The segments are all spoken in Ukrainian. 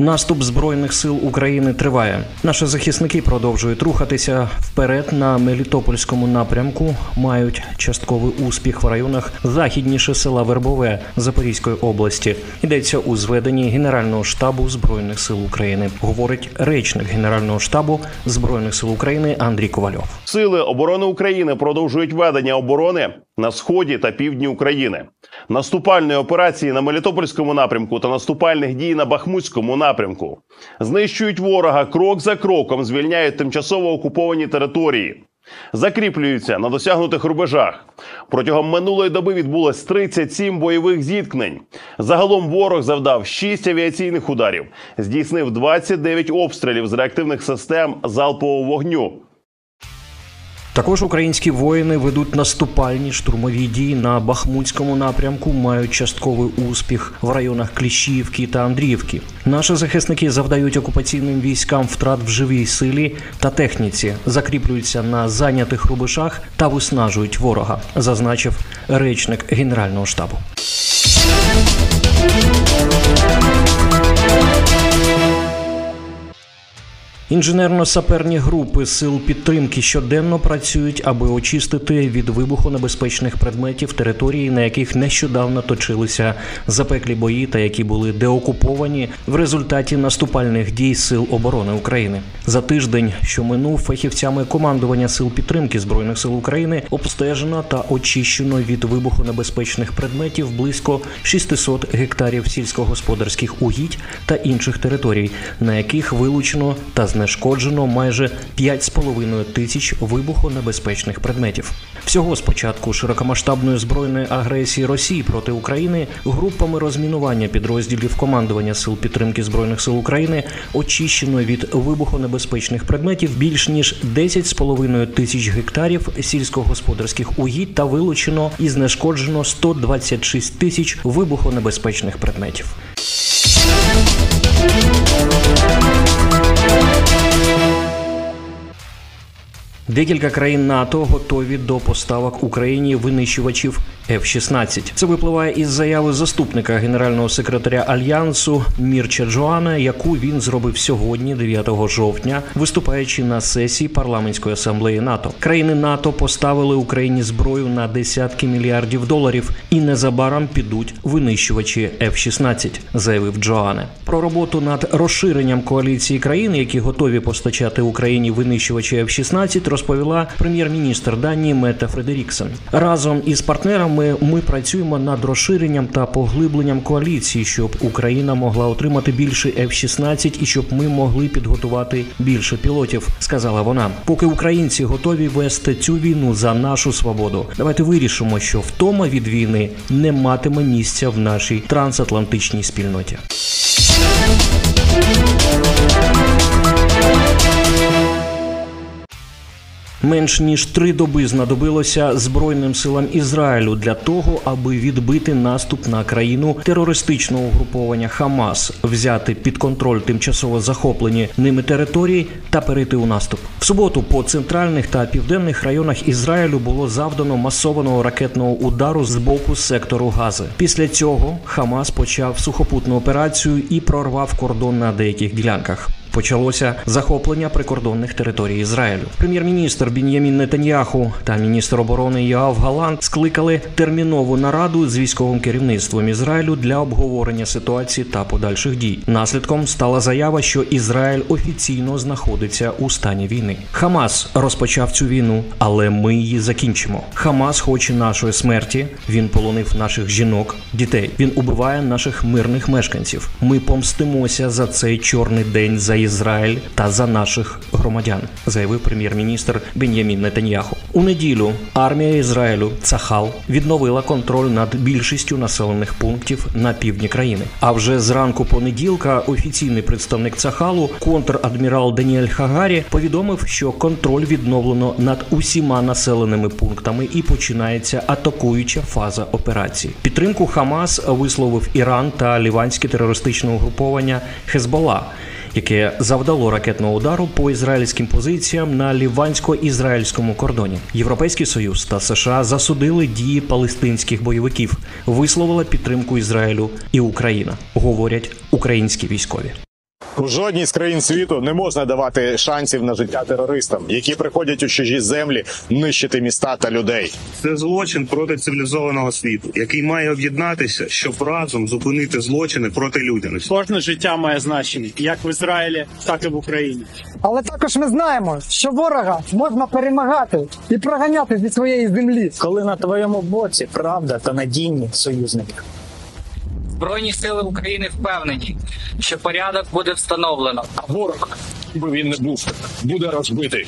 Наступ збройних сил України триває. Наші захисники продовжують рухатися вперед на Мелітопольському напрямку. Мають частковий успіх в районах західніше села Вербове Запорізької області. Йдеться у зведенні Генерального штабу збройних сил України. Говорить речник Генерального штабу збройних сил України Андрій Ковальов. Сили оборони України продовжують ведення оборони на сході та півдні України. Наступальної операції на Мелітопольському напрямку та наступальних дій на Бахмутському напрямку знищують ворога крок за кроком, звільняють тимчасово окуповані території. Закріплюються на досягнутих рубежах. Протягом минулої доби відбулось 37 бойових зіткнень. Загалом ворог завдав 6 авіаційних ударів, здійснив 29 обстрілів з реактивних систем залпового вогню. Також українські воїни ведуть наступальні штурмові дії на Бахмутському напрямку, мають частковий успіх в районах Кліщівки та Андріївки. Наші захисники завдають окупаційним військам втрат в живій силі та техніці, закріплюються на зайнятих рубежах та виснажують ворога, зазначив речник Генерального штабу. Інженерно-саперні групи сил підтримки щоденно працюють, аби очистити від вибухонебезпечних предметів території, на яких нещодавно точилися запеклі бої та які були деокуповані в результаті наступальних дій сил оборони України. За тиждень, що минув фахівцями командування сил підтримки збройних сил України, обстежено та очищено від вибухонебезпечних предметів близько 600 гектарів сільськогосподарських угідь та інших територій, на яких вилучено та знешкоджено майже 5,5 тисяч вибухонебезпечних предметів. Всього з початку широкомасштабної збройної агресії Росії проти України групами розмінування підрозділів командування сил підтримки збройних сил України очищено від вибухонебезпечних предметів більш ніж 10,5 тисяч гектарів сільськогосподарських угідь та вилучено і знешкоджено 126 тисяч вибухонебезпечних предметів. Декілька країн НАТО готові до поставок Україні винищувачів F-16. Це випливає із заяви заступника генерального секретаря альянсу Мірча Джоана, яку він зробив сьогодні, 9 жовтня, виступаючи на сесії парламентської асамблеї НАТО. Країни НАТО поставили Україні зброю на десятки мільярдів доларів і незабаром підуть винищувачі F-16, заявив Джоане. Про роботу над розширенням коаліції країн, які готові постачати Україні винищувачі F-16, розповіла прем'єр-міністр Данії Мета Фредеріксен. Разом із партнерами ми працюємо над розширенням та поглибленням коаліції, щоб Україна могла отримати більше F-16 і щоб ми могли підготувати більше пілотів. Сказала вона. Поки українці готові вести цю війну за нашу свободу, давайте вирішимо, що втома від війни не матиме місця в нашій трансатлантичній спільноті. Менш ніж три доби знадобилося збройним силам Ізраїлю для того, аби відбити наступ на країну терористичного угруповання Хамас, взяти під контроль тимчасово захоплені ними території та перейти у наступ. В суботу по центральних та південних районах Ізраїлю було завдано масованого ракетного удару з боку сектору Гази. Після цього Хамас почав сухопутну операцію і прорвав кордон на деяких ділянках. Почалося захоплення прикордонних територій Ізраїлю. Прем'єр-міністр Бін'ямін Нетаньяху та міністр оборони Яав Галант скликали термінову нараду з військовим керівництвом Ізраїлю для обговорення ситуації та подальших дій. Наслідком стала заява, що Ізраїль офіційно знаходиться у стані війни. Хамас розпочав цю війну, але ми її закінчимо. Хамас хоче нашої смерті. Він полонив наших жінок, дітей. Він убиває наших мирних мешканців. Ми помстимося за цей чорний день за Ізраїль та за наших громадян, заявив прем'єр-міністр Бен'ямін Нетаньяху. У неділю армія Ізраїлю Цахал відновила контроль над більшістю населених пунктів на півдні країни. А вже зранку понеділка офіційний представник Цахалу, контр-адмірал Даніель Хагарі, повідомив, що контроль відновлено над усіма населеними пунктами і починається атакуюча фаза операції. Підтримку Хамас висловив Іран та ліванське терористичне угруповання Хезбола. Яке завдало ракетного удару по ізраїльським позиціям на лівансько-ізраїльському кордоні. Європейський союз та США засудили дії палестинських бойовиків, висловила підтримку Ізраїлю і Україна, говорять українські військові. У жодній з країн світу не можна давати шансів на життя терористам, які приходять у чужі землі нищити міста та людей. Це злочин проти цивілізованого світу, який має об'єднатися, щоб разом зупинити злочини проти людяності. Кожне життя має значення як в Ізраїлі, так і в Україні. Але також ми знаємо, що ворога можна перемагати і проганяти зі своєї землі. коли на твоєму боці правда та надійні союзники. Збройні сили України впевнені, що порядок буде встановлено. Ворог, би він не був, буде розбитий.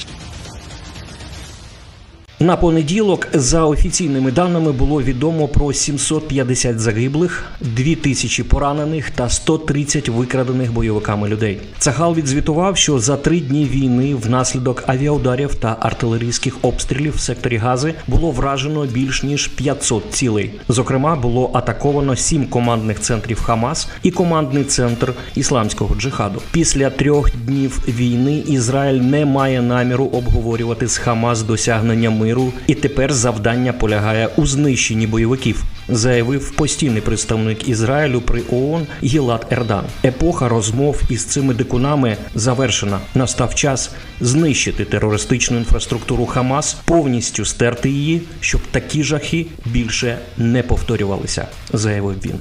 На понеділок, за офіційними даними, було відомо про 750 загиблих, 2000 поранених та 130 викрадених бойовиками людей. Цагал відзвітував, що за три дні війни внаслідок авіаударів та артилерійських обстрілів в секторі Гази було вражено більш ніж 500 цілей. Зокрема, було атаковано сім командних центрів Хамас і командний центр ісламського джихаду. Після трьох днів війни Ізраїль не має наміру обговорювати з Хамас досягнення миру, і тепер завдання полягає у знищенні бойовиків, заявив постійний представник Ізраїлю при ООН Гілат Ердан. Епоха розмов із цими дикунами завершена. Настав час знищити терористичну інфраструктуру Хамас, повністю стерти її, щоб такі жахи більше не повторювалися, заявив він.